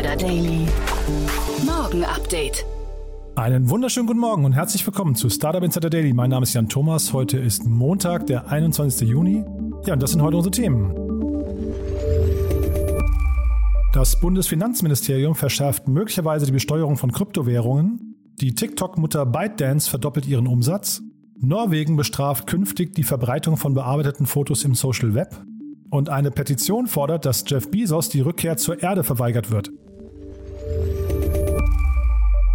Insider Daily. Morgen Update. Einen wunderschönen guten Morgen und herzlich willkommen zu Startup Insider Daily. Mein Name ist Jan Thomas. Heute ist Montag, der 21. Juni. Ja, und das sind heute unsere Themen. Das Bundesfinanzministerium verschärft möglicherweise die Besteuerung von Kryptowährungen. Die TikTok-Mutter ByteDance verdoppelt ihren Umsatz. Norwegen bestraft künftig die Verbreitung von bearbeiteten Fotos im Social Web. Und eine Petition fordert, dass Jeff Bezos die Rückkehr zur Erde verweigert wird.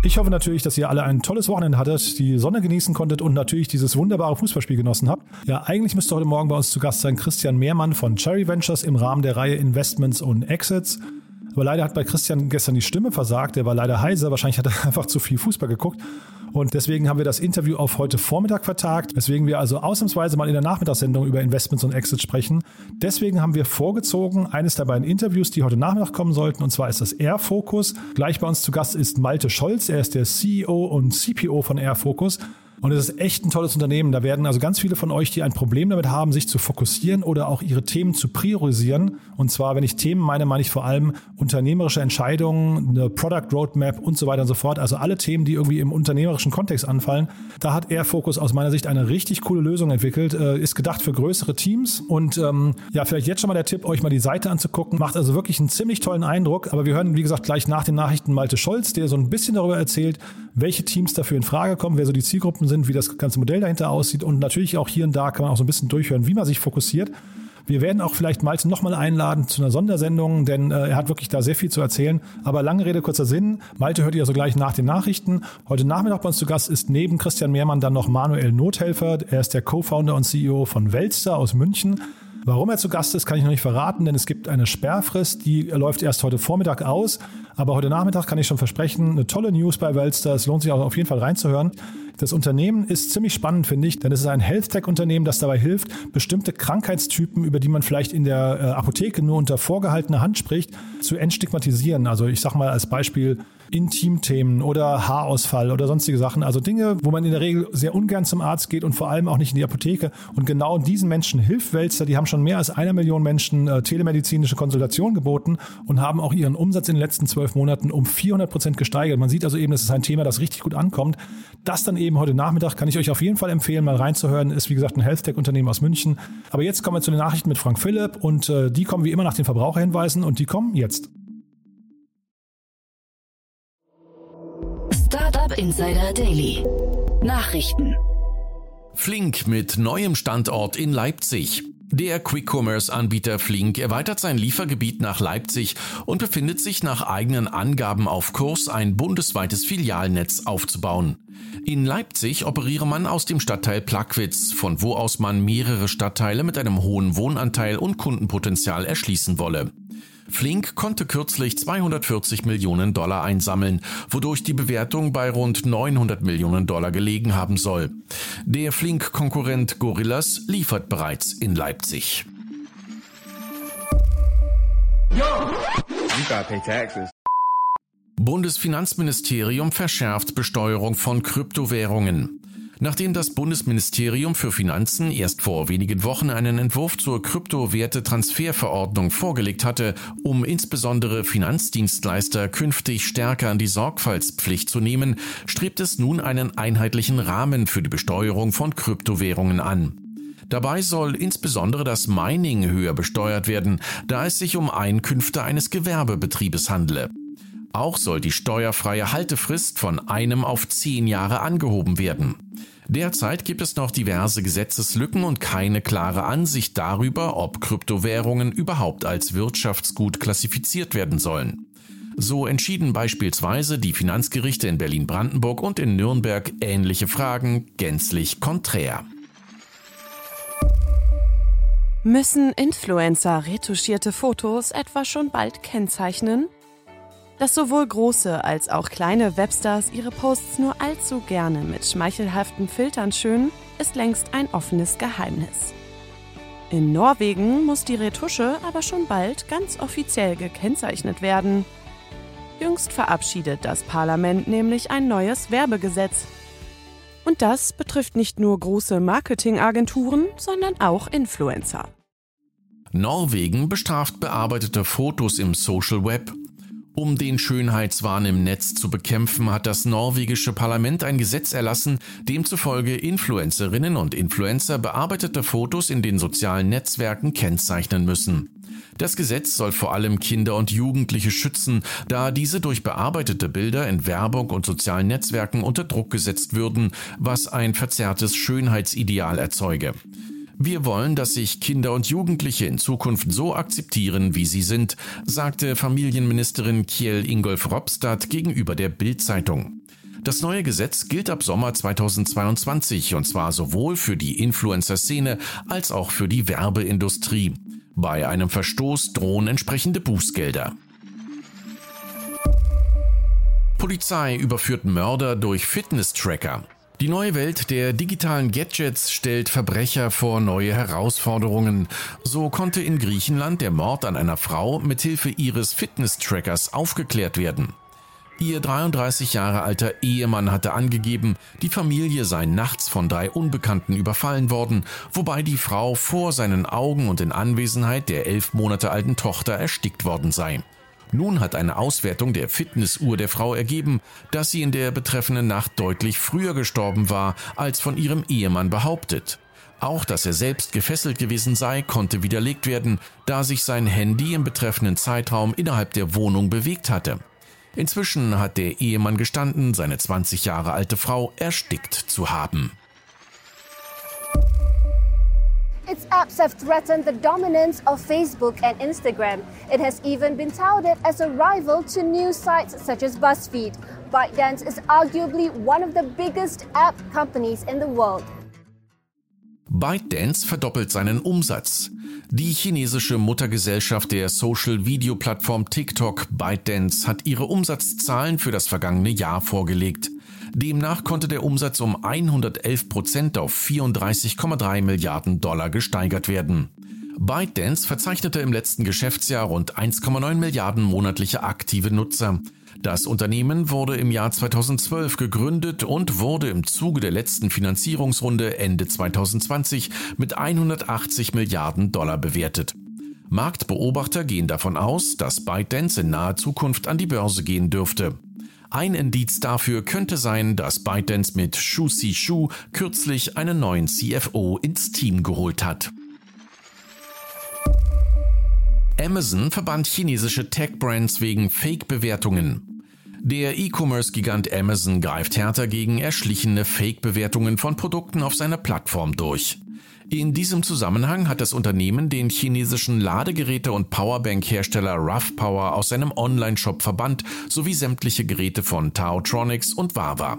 Ich hoffe natürlich, dass ihr alle ein tolles Wochenende hattet, die Sonne genießen konntet und natürlich dieses wunderbare Fußballspiel genossen habt. Ja, eigentlich müsste heute Morgen bei uns zu Gast sein Christian Mehrmann von Cherry Ventures im Rahmen der Reihe Investments und Exits. Aber leider hat bei Christian gestern die Stimme versagt. Der war leider heiser. Wahrscheinlich hat er einfach zu viel Fußball geguckt. Und deswegen haben wir das Interview auf heute Vormittag vertagt, weswegen wir also ausnahmsweise mal in der Nachmittagssendung über Investments und Exits sprechen. Deswegen haben wir vorgezogen eines der beiden Interviews, die heute Nachmittag kommen sollten. Und zwar ist das Air Focus. Gleich bei uns zu Gast ist Malte Scholz. Er ist der CEO und CPO von Air Focus. Und es ist echt ein tolles Unternehmen. Da werden also ganz viele von euch, die ein Problem damit haben, sich zu fokussieren oder auch ihre Themen zu priorisieren. Und zwar, wenn ich Themen meine, meine ich vor allem unternehmerische Entscheidungen, eine Product Roadmap und so weiter und so fort. Also alle Themen, die irgendwie im unternehmerischen Kontext anfallen. Da hat Airfocus aus meiner Sicht eine richtig coole Lösung entwickelt. Äh, ist gedacht für größere Teams. Und ähm, ja, vielleicht jetzt schon mal der Tipp, euch mal die Seite anzugucken. Macht also wirklich einen ziemlich tollen Eindruck. Aber wir hören, wie gesagt, gleich nach den Nachrichten Malte Scholz, der so ein bisschen darüber erzählt, welche Teams dafür in Frage kommen, wer so die Zielgruppen sind, wie das ganze Modell dahinter aussieht und natürlich auch hier und da kann man auch so ein bisschen durchhören, wie man sich fokussiert. Wir werden auch vielleicht Malte nochmal einladen zu einer Sondersendung, denn äh, er hat wirklich da sehr viel zu erzählen. Aber lange Rede, kurzer Sinn. Malte hört ihr also gleich nach den Nachrichten. Heute Nachmittag bei uns zu Gast ist neben Christian Mehrmann dann noch Manuel Nothelfer. Er ist der Co-Founder und CEO von Welster aus München. Warum er zu Gast ist, kann ich noch nicht verraten, denn es gibt eine Sperrfrist, die läuft erst heute Vormittag aus. Aber heute Nachmittag kann ich schon versprechen, eine tolle News bei Welster. Es lohnt sich auch auf jeden Fall reinzuhören. Das Unternehmen ist ziemlich spannend, finde ich, denn es ist ein Health-Tech-Unternehmen, das dabei hilft, bestimmte Krankheitstypen, über die man vielleicht in der äh, Apotheke nur unter vorgehaltener Hand spricht, zu entstigmatisieren. Also ich sage mal als Beispiel Intimthemen oder Haarausfall oder sonstige Sachen. Also Dinge, wo man in der Regel sehr ungern zum Arzt geht und vor allem auch nicht in die Apotheke. Und genau diesen Menschen hilft Wälzer. Die haben schon mehr als einer Million Menschen äh, telemedizinische Konsultationen geboten und haben auch ihren Umsatz in den letzten zwölf Monaten um 400 Prozent gesteigert. Man sieht also eben, das ist ein Thema, das richtig gut ankommt. Das dann eben heute Nachmittag kann ich euch auf jeden Fall empfehlen, mal reinzuhören. Ist wie gesagt ein Health-Tech-Unternehmen aus München. Aber jetzt kommen wir zu den Nachrichten mit Frank Philipp und äh, die kommen wie immer nach den Verbraucherhinweisen und die kommen jetzt. Startup Insider Daily. Nachrichten. Flink mit neuem Standort in Leipzig. Der Quick-Commerce-Anbieter Flink erweitert sein Liefergebiet nach Leipzig und befindet sich nach eigenen Angaben auf Kurs, ein bundesweites Filialnetz aufzubauen. In Leipzig operiere man aus dem Stadtteil Plagwitz, von wo aus man mehrere Stadtteile mit einem hohen Wohnanteil und Kundenpotenzial erschließen wolle. Flink konnte kürzlich 240 Millionen Dollar einsammeln, wodurch die Bewertung bei rund 900 Millionen Dollar gelegen haben soll. Der Flink-Konkurrent Gorillas liefert bereits in Leipzig. Bundesfinanzministerium verschärft Besteuerung von Kryptowährungen. Nachdem das Bundesministerium für Finanzen erst vor wenigen Wochen einen Entwurf zur Kryptowertetransferverordnung vorgelegt hatte, um insbesondere Finanzdienstleister künftig stärker an die Sorgfaltspflicht zu nehmen, strebt es nun einen einheitlichen Rahmen für die Besteuerung von Kryptowährungen an. Dabei soll insbesondere das Mining höher besteuert werden, da es sich um Einkünfte eines Gewerbebetriebes handle. Auch soll die steuerfreie Haltefrist von einem auf zehn Jahre angehoben werden. Derzeit gibt es noch diverse Gesetzeslücken und keine klare Ansicht darüber, ob Kryptowährungen überhaupt als Wirtschaftsgut klassifiziert werden sollen. So entschieden beispielsweise die Finanzgerichte in Berlin-Brandenburg und in Nürnberg ähnliche Fragen gänzlich konträr. Müssen Influencer retuschierte Fotos etwa schon bald kennzeichnen? Dass sowohl große als auch kleine Webstars ihre Posts nur allzu gerne mit schmeichelhaften Filtern schönen, ist längst ein offenes Geheimnis. In Norwegen muss die Retusche aber schon bald ganz offiziell gekennzeichnet werden. Jüngst verabschiedet das Parlament nämlich ein neues Werbegesetz. Und das betrifft nicht nur große Marketingagenturen, sondern auch Influencer. Norwegen bestraft bearbeitete Fotos im Social Web Um den Schönheitswahn im Netz zu bekämpfen, hat das norwegische Parlament ein Gesetz erlassen, demzufolge Influencerinnen und Influencer bearbeitete Fotos in den sozialen Netzwerken kennzeichnen müssen. Das Gesetz soll vor allem Kinder und Jugendliche schützen, da diese durch bearbeitete Bilder in Werbung und sozialen Netzwerken unter Druck gesetzt würden, was ein verzerrtes Schönheitsideal erzeuge. Wir wollen, dass sich Kinder und Jugendliche in Zukunft so akzeptieren, wie sie sind, sagte Familienministerin Kjell Ingolf Ropstad gegenüber der Bild-Zeitung. Das neue Gesetz gilt ab Sommer 2022 und zwar sowohl für die Influencer-Szene als auch für die Werbeindustrie. Bei einem Verstoß drohen entsprechende Bußgelder. Polizei überführt Mörder durch Fitness-Tracker. Die neue Welt der digitalen Gadgets stellt Verbrecher vor neue Herausforderungen. So konnte in Griechenland der Mord an einer Frau mithilfe ihres Fitness-Trackers aufgeklärt werden. Ihr 33 Jahre alter Ehemann hatte angegeben, die Familie sei nachts von drei Unbekannten überfallen worden, wobei die Frau vor seinen Augen und in Anwesenheit der elf Monate alten Tochter erstickt worden sei. Nun hat eine Auswertung der Fitnessuhr der Frau ergeben, dass sie in der betreffenden Nacht deutlich früher gestorben war, als von ihrem Ehemann behauptet. Auch dass er selbst gefesselt gewesen sei, konnte widerlegt werden, da sich sein Handy im betreffenden Zeitraum innerhalb der Wohnung bewegt hatte. Inzwischen hat der Ehemann gestanden, seine 20 Jahre alte Frau erstickt zu haben. Its apps have threatened the dominance of Facebook and Instagram. It has even been touted as a rival to news sites such as BuzzFeed. ByteDance is arguably one of the biggest app companies in the world. ByteDance verdoppelt seinen Umsatz. Die chinesische Muttergesellschaft der Social-Video-Plattform TikTok ByteDance hat ihre Umsatzzahlen für das vergangene Jahr vorgelegt. Demnach konnte der Umsatz um 111 Prozent auf 34,3 Milliarden Dollar gesteigert werden. ByteDance verzeichnete im letzten Geschäftsjahr rund 1,9 Milliarden monatliche aktive Nutzer. Das Unternehmen wurde im Jahr 2012 gegründet und wurde im Zuge der letzten Finanzierungsrunde Ende 2020 mit 180 Milliarden Dollar bewertet. Marktbeobachter gehen davon aus, dass ByteDance in naher Zukunft an die Börse gehen dürfte. Ein Indiz dafür könnte sein, dass ByteDance mit Shu Si Shu kürzlich einen neuen CFO ins Team geholt hat. Amazon verbannt chinesische Tech-Brands wegen Fake-Bewertungen. Der E-Commerce-Gigant Amazon greift härter gegen erschlichene Fake-Bewertungen von Produkten auf seiner Plattform durch. In diesem Zusammenhang hat das Unternehmen den chinesischen Ladegeräte- und Powerbank-Hersteller Rough Power aus seinem Online-Shop verbannt, sowie sämtliche Geräte von Taotronics und Wawa.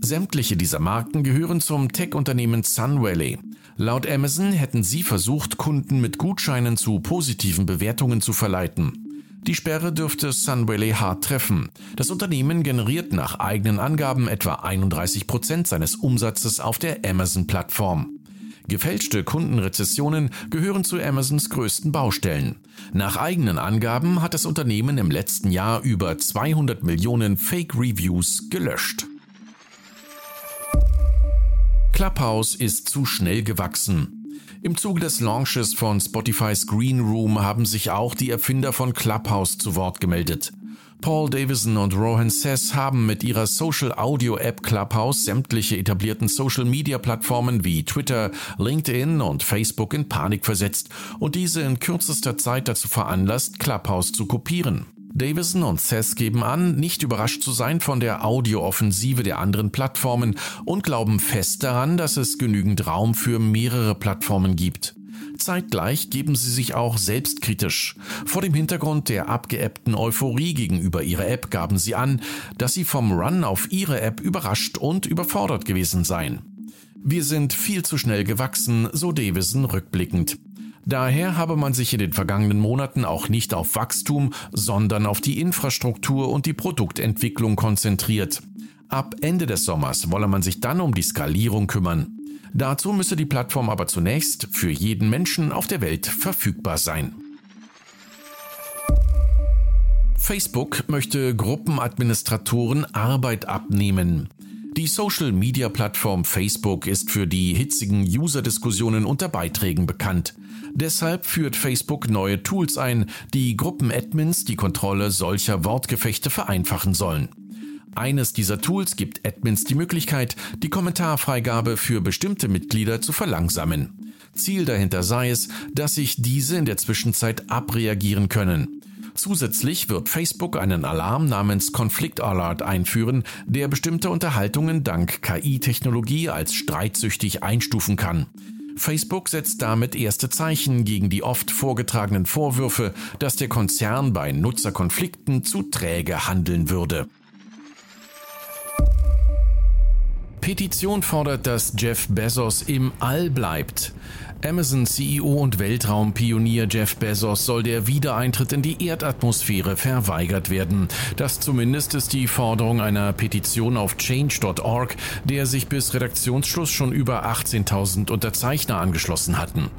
Sämtliche dieser Marken gehören zum Tech-Unternehmen Sunvalley. Laut Amazon hätten sie versucht, Kunden mit Gutscheinen zu positiven Bewertungen zu verleiten. Die Sperre dürfte Sunvalley hart treffen. Das Unternehmen generiert nach eigenen Angaben etwa 31 Prozent seines Umsatzes auf der Amazon-Plattform. Gefälschte Kundenrezessionen gehören zu Amazons größten Baustellen. Nach eigenen Angaben hat das Unternehmen im letzten Jahr über 200 Millionen Fake Reviews gelöscht. Clubhouse ist zu schnell gewachsen. Im Zuge des Launches von Spotify's Green Room haben sich auch die Erfinder von Clubhouse zu Wort gemeldet. Paul Davison und Rohan Sess haben mit ihrer Social Audio App Clubhouse sämtliche etablierten Social Media Plattformen wie Twitter, LinkedIn und Facebook in Panik versetzt und diese in kürzester Zeit dazu veranlasst, Clubhouse zu kopieren. Davison und Sess geben an, nicht überrascht zu sein von der Audio-Offensive der anderen Plattformen und glauben fest daran, dass es genügend Raum für mehrere Plattformen gibt. Zeitgleich geben sie sich auch selbstkritisch. Vor dem Hintergrund der abgeebbten Euphorie gegenüber ihrer App gaben sie an, dass sie vom Run auf ihre App überrascht und überfordert gewesen seien. Wir sind viel zu schnell gewachsen, so Davison rückblickend. Daher habe man sich in den vergangenen Monaten auch nicht auf Wachstum, sondern auf die Infrastruktur und die Produktentwicklung konzentriert. Ab Ende des Sommers wolle man sich dann um die Skalierung kümmern. Dazu müsse die Plattform aber zunächst für jeden Menschen auf der Welt verfügbar sein. Facebook möchte Gruppenadministratoren Arbeit abnehmen. Die Social-Media-Plattform Facebook ist für die hitzigen User-Diskussionen unter Beiträgen bekannt. Deshalb führt Facebook neue Tools ein, die Gruppen-Admins die Kontrolle solcher Wortgefechte vereinfachen sollen. Eines dieser Tools gibt Admins die Möglichkeit, die Kommentarfreigabe für bestimmte Mitglieder zu verlangsamen. Ziel dahinter sei es, dass sich diese in der Zwischenzeit abreagieren können. Zusätzlich wird Facebook einen Alarm namens Conflict Alert einführen, der bestimmte Unterhaltungen dank KI-Technologie als streitsüchtig einstufen kann. Facebook setzt damit erste Zeichen gegen die oft vorgetragenen Vorwürfe, dass der Konzern bei Nutzerkonflikten zu träge handeln würde. Petition fordert, dass Jeff Bezos im All bleibt. Amazon-CEO und Weltraumpionier Jeff Bezos soll der Wiedereintritt in die Erdatmosphäre verweigert werden. Das zumindest ist die Forderung einer Petition auf change.org, der sich bis Redaktionsschluss schon über 18.000 Unterzeichner angeschlossen hatten.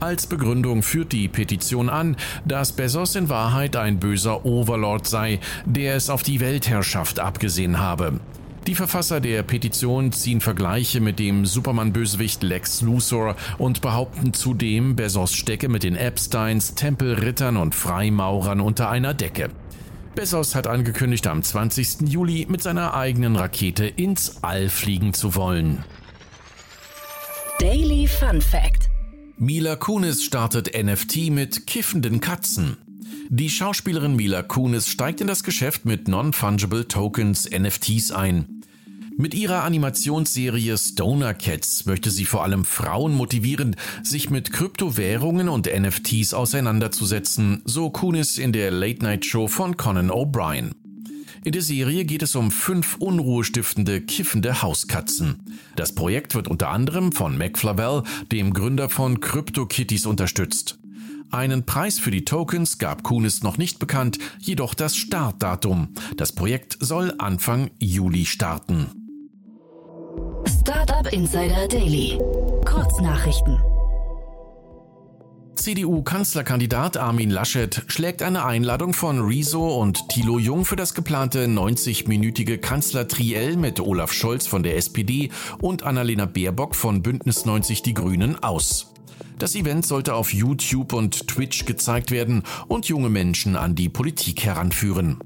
Als Begründung führt die Petition an, dass Bezos in Wahrheit ein böser Overlord sei, der es auf die Weltherrschaft abgesehen habe. Die Verfasser der Petition ziehen Vergleiche mit dem Superman-Bösewicht Lex Luthor und behaupten zudem, Bezos stecke mit den Epsteins, Tempelrittern und Freimaurern unter einer Decke. Bezos hat angekündigt, am 20. Juli mit seiner eigenen Rakete ins All fliegen zu wollen. Daily Fun Fact: Mila Kunis startet NFT mit kiffenden Katzen. Die Schauspielerin Mila Kunis steigt in das Geschäft mit Non-Fungible Tokens NFTs ein. Mit ihrer Animationsserie Stoner Cats möchte sie vor allem Frauen motivieren, sich mit Kryptowährungen und NFTs auseinanderzusetzen, so Kunis in der Late-Night-Show von Conan O'Brien. In der Serie geht es um fünf unruhestiftende, kiffende Hauskatzen. Das Projekt wird unter anderem von Mac Flavel, dem Gründer von CryptoKitties, unterstützt. Einen Preis für die Tokens gab Kunis noch nicht bekannt, jedoch das Startdatum. Das Projekt soll Anfang Juli starten. Startup Insider Daily. Kurznachrichten. CDU-Kanzlerkandidat Armin Laschet schlägt eine Einladung von Rezo und Thilo Jung für das geplante 90-minütige Kanzlertriell mit Olaf Scholz von der SPD und Annalena Baerbock von Bündnis 90 Die Grünen aus. Das Event sollte auf YouTube und Twitch gezeigt werden und junge Menschen an die Politik heranführen.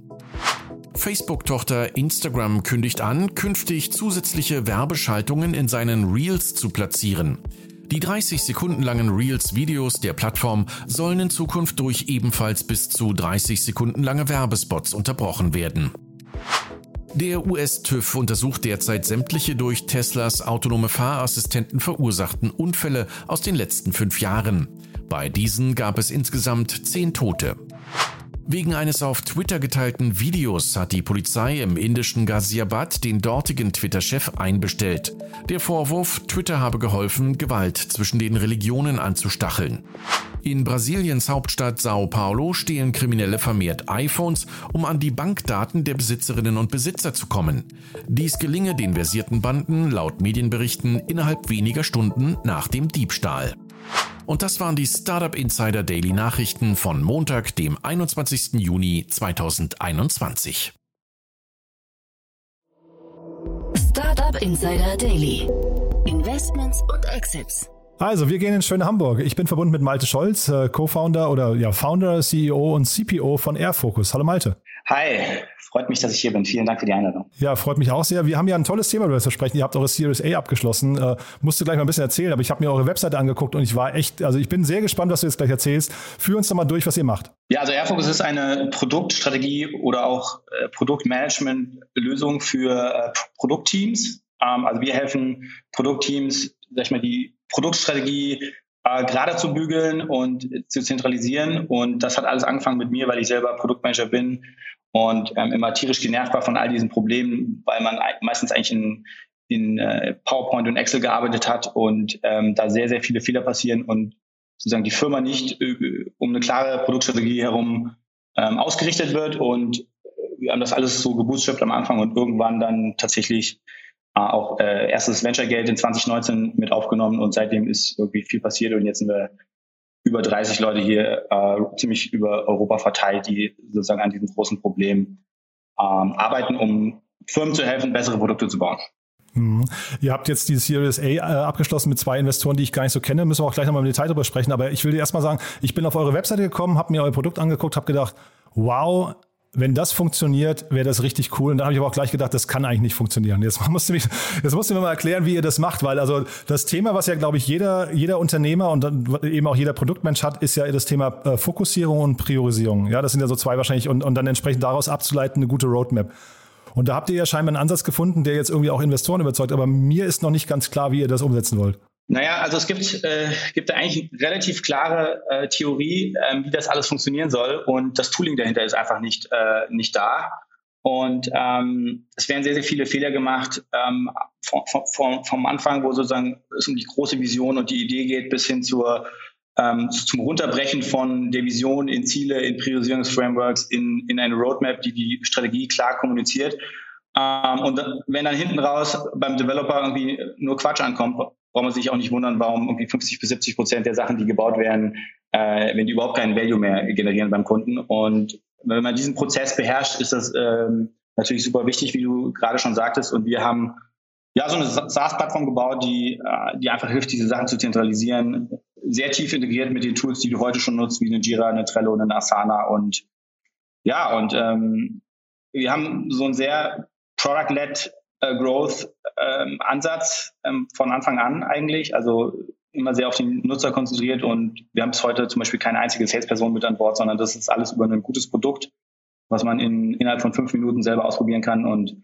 Facebook-Tochter Instagram kündigt an, künftig zusätzliche Werbeschaltungen in seinen Reels zu platzieren. Die 30 Sekunden langen Reels-Videos der Plattform sollen in Zukunft durch ebenfalls bis zu 30 Sekunden lange Werbespots unterbrochen werden. Der US-TÜV untersucht derzeit sämtliche durch Teslas autonome Fahrassistenten verursachten Unfälle aus den letzten fünf Jahren. Bei diesen gab es insgesamt zehn Tote. Wegen eines auf Twitter geteilten Videos hat die Polizei im indischen Ghaziabad den dortigen Twitter-Chef einbestellt. Der Vorwurf, Twitter habe geholfen, Gewalt zwischen den Religionen anzustacheln. In Brasiliens Hauptstadt Sao Paulo stehlen Kriminelle vermehrt iPhones, um an die Bankdaten der Besitzerinnen und Besitzer zu kommen. Dies gelinge den versierten Banden laut Medienberichten innerhalb weniger Stunden nach dem Diebstahl. Und das waren die Startup Insider Daily Nachrichten von Montag, dem 21. Juni 2021. Startup Insider Daily. Investments und Exits. Also, wir gehen in schöne Hamburg. Ich bin verbunden mit Malte Scholz, äh, Co-Founder oder ja, Founder, CEO und CPO von Airfocus. Hallo Malte. Hi, freut mich, dass ich hier bin. Vielen Dank für die Einladung. Ja, freut mich auch sehr. Wir haben ja ein tolles Thema, über das wir sprechen. Ihr habt eure Series A abgeschlossen. Äh, musst du gleich mal ein bisschen erzählen, aber ich habe mir eure Webseite angeguckt und ich war echt, also ich bin sehr gespannt, was du jetzt gleich erzählst. Führ uns doch mal durch, was ihr macht. Ja, also Airfocus ist eine Produktstrategie oder auch äh, Produktmanagement-Lösung für äh, Produktteams. Ähm, also wir helfen Produktteams, sag ich mal, die Produktstrategie äh, gerade zu bügeln und zu zentralisieren. Und das hat alles angefangen mit mir, weil ich selber Produktmanager bin und ähm, immer tierisch genervt war von all diesen Problemen, weil man meistens eigentlich in, in äh, PowerPoint und Excel gearbeitet hat und ähm, da sehr, sehr viele Fehler passieren und sozusagen die Firma nicht äh, um eine klare Produktstrategie herum ähm, ausgerichtet wird. Und wir haben das alles so gebootstrapped am Anfang und irgendwann dann tatsächlich äh, auch äh, erstes Venture Geld in 2019 mit aufgenommen und seitdem ist irgendwie viel passiert und jetzt sind wir über 30 Leute hier äh, ziemlich über Europa verteilt, die sozusagen an diesem großen Problem ähm, arbeiten, um Firmen zu helfen, bessere Produkte zu bauen. Mhm. Ihr habt jetzt die Series A äh, abgeschlossen mit zwei Investoren, die ich gar nicht so kenne. Müssen wir auch gleich nochmal im Detail drüber sprechen. Aber ich will dir erstmal sagen, ich bin auf eure Webseite gekommen, habe mir euer Produkt angeguckt, habe gedacht, wow, wenn das funktioniert, wäre das richtig cool. Und da habe ich aber auch gleich gedacht, das kann eigentlich nicht funktionieren. Jetzt musst du, mich, jetzt musst du mir mal erklären, wie ihr das macht, weil also das Thema, was ja, glaube ich, jeder, jeder Unternehmer und eben auch jeder Produktmensch hat, ist ja das Thema äh, Fokussierung und Priorisierung. Ja, das sind ja so zwei wahrscheinlich und, und dann entsprechend daraus abzuleiten eine gute Roadmap. Und da habt ihr ja scheinbar einen Ansatz gefunden, der jetzt irgendwie auch Investoren überzeugt, aber mir ist noch nicht ganz klar, wie ihr das umsetzen wollt. Naja, also es gibt, äh, gibt da eigentlich eine relativ klare äh, Theorie, äh, wie das alles funktionieren soll und das Tooling dahinter ist einfach nicht, äh, nicht da. Und ähm, es werden sehr, sehr viele Fehler gemacht ähm, vom, vom, vom Anfang, wo sozusagen es um die große Vision und die Idee geht, bis hin zur ähm, zum Runterbrechen von der Vision in Ziele, in Priorisierungsframeworks, in, in eine Roadmap, die die Strategie klar kommuniziert. Ähm, und wenn dann hinten raus beim Developer irgendwie nur Quatsch ankommt, braucht man sich auch nicht wundern, warum irgendwie 50 bis 70 Prozent der Sachen, die gebaut werden, äh, wenn die überhaupt keinen Value mehr generieren beim Kunden. Und wenn man diesen Prozess beherrscht, ist das ähm, natürlich super wichtig, wie du gerade schon sagtest. Und wir haben ja so eine SaaS-Plattform gebaut, die, äh, die einfach hilft, diese Sachen zu zentralisieren, sehr tief integriert mit den Tools, die du heute schon nutzt, wie eine Jira, eine Trello, eine Asana und ja, und ähm, wir haben so einen sehr Product-led äh, Growth ähm, ähm, von Anfang an eigentlich. Also immer sehr auf den Nutzer konzentriert und wir haben bis heute zum Beispiel keine einzige Salesperson mit an Bord, sondern das ist alles über ein gutes Produkt, was man in, innerhalb von fünf Minuten selber ausprobieren kann und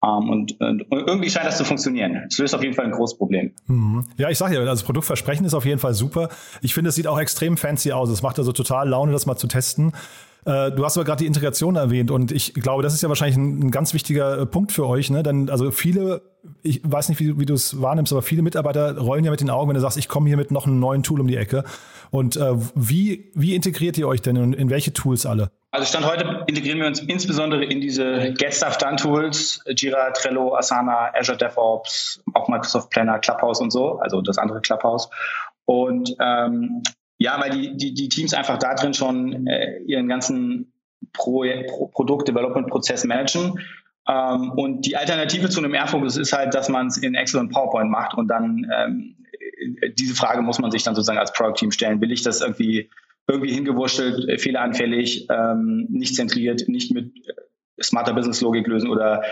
um, und, und, irgendwie scheint das zu funktionieren. Es löst auf jeden Fall ein großes Problem. Mhm. Ja, ich sage ja, also das Produktversprechen ist auf jeden Fall super. Ich finde, es sieht auch extrem fancy aus. Es macht also total Laune, das mal zu testen. Äh, du hast aber gerade die Integration erwähnt und ich glaube, das ist ja wahrscheinlich ein, ein ganz wichtiger äh, Punkt für euch. Ne? Denn also viele, ich weiß nicht, wie, wie du es wahrnimmst, aber viele Mitarbeiter rollen ja mit den Augen, wenn du sagst, ich komme hier mit noch einem neuen Tool um die Ecke. Und äh, wie, wie integriert ihr euch denn und in welche Tools alle? Also Stand heute integrieren wir uns insbesondere in diese Get Stuff Done Tools, Jira, Trello, Asana, Azure DevOps, auch Microsoft Planner, Clubhouse und so, also das andere Clubhouse. Und ähm, ja, weil die, die, die Teams einfach da drin schon äh, ihren ganzen Pro, Pro Produkt-Development-Prozess managen. Ähm, und die Alternative zu einem Airfocus ist halt, dass man es in Excel und PowerPoint macht und dann ähm, diese Frage muss man sich dann sozusagen als Product-Team stellen. Will ich das irgendwie irgendwie hingewurschtelt, äh, fehleranfällig, ähm, nicht zentriert, nicht mit äh, smarter Business-Logik lösen oder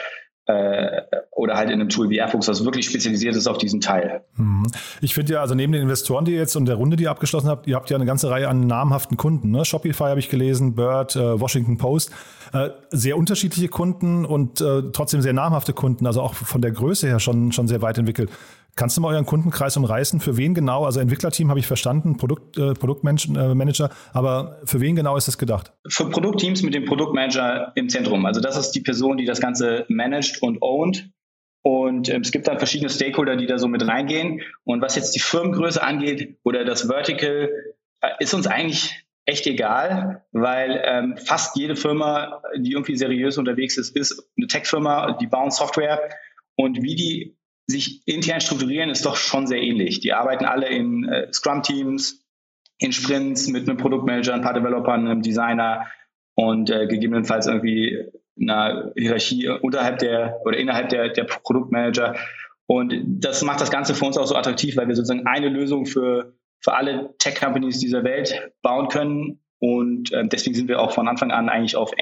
äh, oder halt in einem Tool wie Airfox, das wirklich spezialisiert ist auf diesen Teil. Mhm. Ich finde ja, also neben den Investoren, die ihr jetzt und der Runde, die ihr abgeschlossen habt, ihr habt ja eine ganze Reihe an namhaften Kunden. Ne? Shopify habe ich gelesen, Bird, äh, Washington Post. Äh, sehr unterschiedliche Kunden und äh, trotzdem sehr namhafte Kunden, also auch von der Größe her schon, schon sehr weit entwickelt. Kannst du mal euren Kundenkreis umreißen? Für wen genau? Also Entwicklerteam habe ich verstanden, Produkt, äh, Produktmanager, aber für wen genau ist das gedacht? Für Produktteams mit dem Produktmanager im Zentrum. Also das ist die Person, die das Ganze managt und ownt. Und ähm, es gibt dann verschiedene Stakeholder, die da so mit reingehen. Und was jetzt die Firmengröße angeht oder das Vertical, äh, ist uns eigentlich echt egal, weil ähm, fast jede Firma, die irgendwie seriös unterwegs ist, ist eine Tech-Firma, die bauen Software. Und wie die sich intern strukturieren, ist doch schon sehr ähnlich. Die arbeiten alle in äh, Scrum-Teams, in Sprints mit einem Produktmanager, ein paar Developern, einem Designer und äh, gegebenenfalls irgendwie einer Hierarchie unterhalb der oder innerhalb der, der Produktmanager. Und das macht das Ganze für uns auch so attraktiv, weil wir sozusagen eine Lösung für, für alle Tech-Companies dieser Welt bauen können. Und äh, deswegen sind wir auch von Anfang an eigentlich auf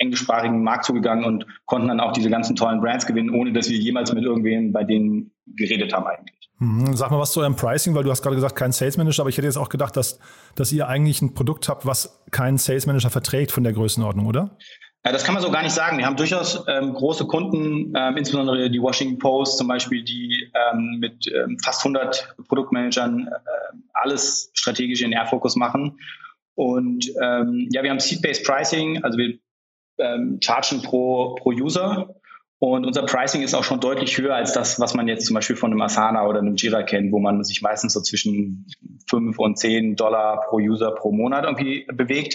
englischsprachigen Markt zugegangen und konnten dann auch diese ganzen tollen Brands gewinnen, ohne dass wir jemals mit irgendwem bei denen geredet haben eigentlich. Mhm. Sag mal was zu eurem Pricing, weil du hast gerade gesagt, kein Sales Manager, aber ich hätte jetzt auch gedacht, dass, dass ihr eigentlich ein Produkt habt, was keinen Sales Manager verträgt von der Größenordnung, oder? Ja, das kann man so gar nicht sagen. Wir haben durchaus ähm, große Kunden, ähm, insbesondere die Washington Post zum Beispiel, die ähm, mit ähm, fast 100 Produktmanagern äh, alles strategisch in Airfocus machen. Und ähm, ja, wir haben Seed-Based Pricing, also wir ähm, chargen pro, pro User. Und unser Pricing ist auch schon deutlich höher als das, was man jetzt zum Beispiel von einem Asana oder einem Jira kennt, wo man sich meistens so zwischen 5 und 10 Dollar pro User pro Monat irgendwie bewegt.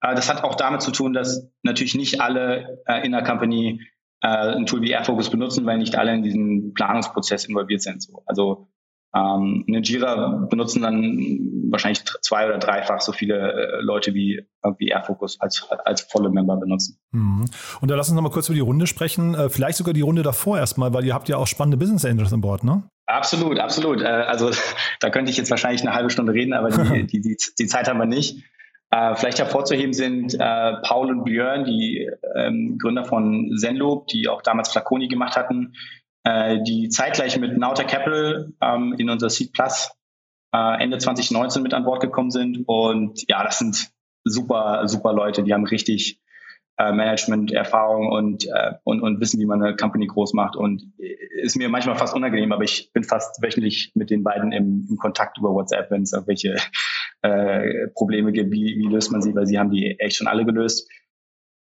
Äh, das hat auch damit zu tun, dass natürlich nicht alle äh, in der Company äh, ein Tool wie Airfocus benutzen, weil nicht alle in diesen Planungsprozess involviert sind. So. Also Ähm, eine Jira benutzen dann wahrscheinlich zwei oder dreifach so viele äh, Leute wie irgendwie Airfocus als, als volle Member benutzen. Mhm. Und da lass uns noch mal kurz über die Runde sprechen. Äh, vielleicht sogar die Runde davor erstmal, weil ihr habt ja auch spannende Business Angels an Bord, ne? Absolut, absolut. Äh, also da könnte ich jetzt wahrscheinlich eine halbe Stunde reden, aber die, die, die, die Zeit haben wir nicht. Äh, vielleicht hervorzuheben sind äh, Paul und Björn, die ähm, Gründer von Zenloop, die auch damals Flaconi gemacht hatten, äh, die zeitgleich mit Nauta Capital ähm, in unser Seed Plus äh, Ende 2019 mit an Bord gekommen sind. Und ja, das sind super, super Leute, die haben richtig äh, Management-Erfahrung und, äh, und, und wissen, wie man eine Company groß macht. Und ist mir manchmal fast unangenehm, aber ich bin fast wöchentlich mit den beiden im, im Kontakt über WhatsApp, wenn es irgendwelche äh, Probleme gibt, wie, wie löst man sie, weil sie haben die echt schon alle gelöst.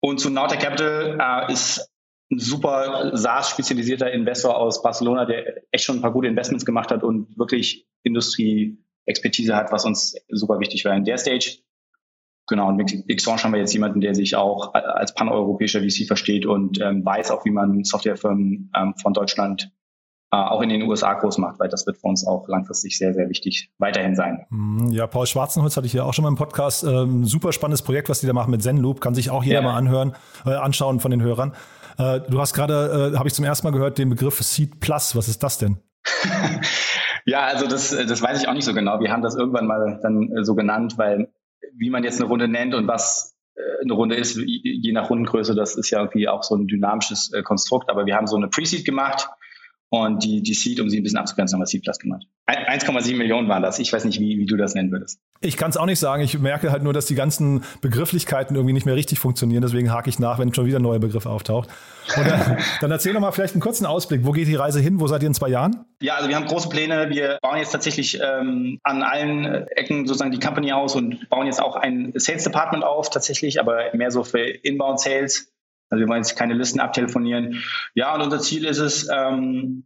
Und zu Nauta Capital äh, ist ein super SaaS-spezialisierter Investor aus Barcelona, der echt schon ein paar gute Investments gemacht hat und wirklich Industrie-Expertise hat, was uns super wichtig war in der Stage. Genau, und mit Xange haben wir jetzt jemanden, der sich auch als paneuropäischer VC versteht und ähm, weiß auch, wie man Softwarefirmen ähm, von Deutschland äh, auch in den USA groß macht, weil das wird für uns auch langfristig sehr, sehr wichtig weiterhin sein. Mhm, ja, Paul Schwarzenholz hatte ich ja auch schon mal im Podcast. Ähm, super spannendes Projekt, was die da machen mit Zenloop. Kann sich auch jeder ja. mal anhören, äh, anschauen von den Hörern. Äh, du hast gerade, äh, habe ich zum ersten Mal gehört, den Begriff Seed Plus. Was ist das denn? ja, also das, das weiß ich auch nicht so genau. Wir haben das irgendwann mal dann äh, so genannt, weil wie man jetzt eine Runde nennt und was äh, eine Runde ist, je nach Rundengröße, das ist ja irgendwie auch so ein dynamisches äh, Konstrukt. Aber wir haben so eine Pre-Seed gemacht und die, die Seed, um sie ein bisschen abzugrenzen, haben wir Seed Plus gemacht. 1,7 Millionen waren das. Ich weiß nicht, wie, wie du das nennen würdest. Ich kann es auch nicht sagen. Ich merke halt nur, dass die ganzen Begrifflichkeiten irgendwie nicht mehr richtig funktionieren. Deswegen hake ich nach, wenn schon wieder ein neuer Begriff auftaucht. Und dann, dann erzähl doch mal vielleicht einen kurzen Ausblick. Wo geht die Reise hin? Wo seid ihr in zwei Jahren? Ja, also wir haben große Pläne. Wir bauen jetzt tatsächlich ähm, an allen Ecken sozusagen die Company aus und bauen jetzt auch ein Sales Department auf tatsächlich, aber mehr so für Inbound Sales. Also wir wollen jetzt keine Listen abtelefonieren. Ja, und unser Ziel ist es, ähm,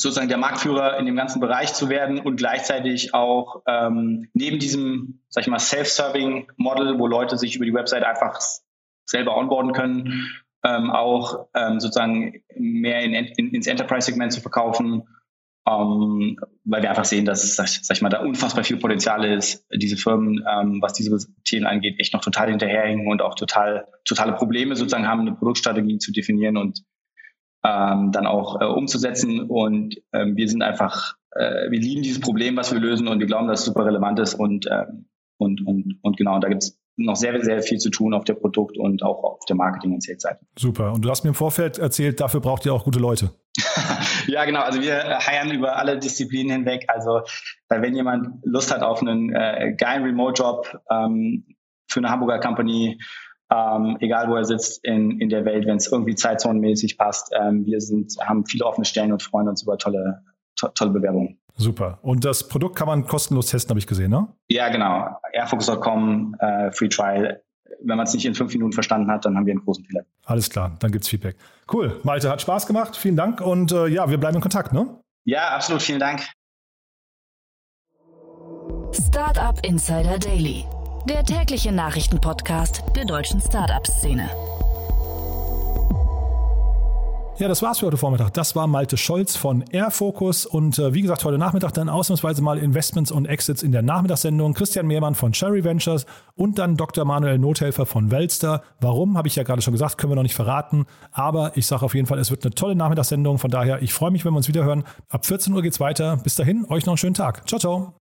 sozusagen der Marktführer in dem ganzen Bereich zu werden und gleichzeitig auch ähm, neben diesem, sag ich mal, Self-Serving-Model, wo Leute sich über die Website einfach selber onboarden können, ähm, auch ähm, sozusagen mehr in, in, ins Enterprise-Segment zu verkaufen, ähm, weil wir einfach sehen, dass, sag, sag ich mal, da unfassbar viel Potenzial ist, diese Firmen, ähm, was diese Themen angeht, echt noch total hinterherhängen und auch total totale Probleme sozusagen haben, eine Produktstrategie zu definieren und ähm, dann auch äh, umzusetzen. Und ähm, wir sind einfach, äh, wir lieben dieses Problem, was wir lösen und wir glauben, dass es super relevant ist und, ähm, und, und, und genau, da gibt es noch sehr, sehr viel zu tun auf der Produkt- und auch auf der Marketing- und Sales-Seite. Super. Und du hast mir im Vorfeld erzählt, dafür braucht ihr auch gute Leute. ja, genau. Also wir heiern über alle Disziplinen hinweg. Also wenn jemand Lust hat auf einen äh, geilen Remote-Job ähm, für eine Hamburger Company, ähm, egal wo er sitzt in, in der Welt, wenn es irgendwie zeitzonenmäßig passt. Ähm, wir sind, haben viele offene Stellen und freuen uns über tolle, to tolle Bewerbungen. Super. Und das Produkt kann man kostenlos testen, habe ich gesehen, ne? Ja, genau. Airfocus.com, äh, Free Trial. Wenn man es nicht in fünf Minuten verstanden hat, dann haben wir einen großen Fehler. Alles klar, dann gibt es Feedback. Cool. Malte, hat Spaß gemacht. Vielen Dank und äh, ja, wir bleiben in Kontakt, ne? Ja, absolut. Vielen Dank. Startup Insider Daily der tägliche Nachrichtenpodcast der deutschen Startup-Szene. Ja, das war's für heute Vormittag. Das war Malte Scholz von Airfocus und äh, wie gesagt, heute Nachmittag dann ausnahmsweise mal Investments und Exits in der Nachmittagssendung. Christian Mehrmann von Cherry Ventures und dann Dr. Manuel Nothelfer von Welster. Warum, habe ich ja gerade schon gesagt, können wir noch nicht verraten. Aber ich sage auf jeden Fall, es wird eine tolle Nachmittagssendung. Von daher, ich freue mich, wenn wir uns wieder hören. Ab 14 Uhr geht's weiter. Bis dahin, euch noch einen schönen Tag. Ciao, ciao.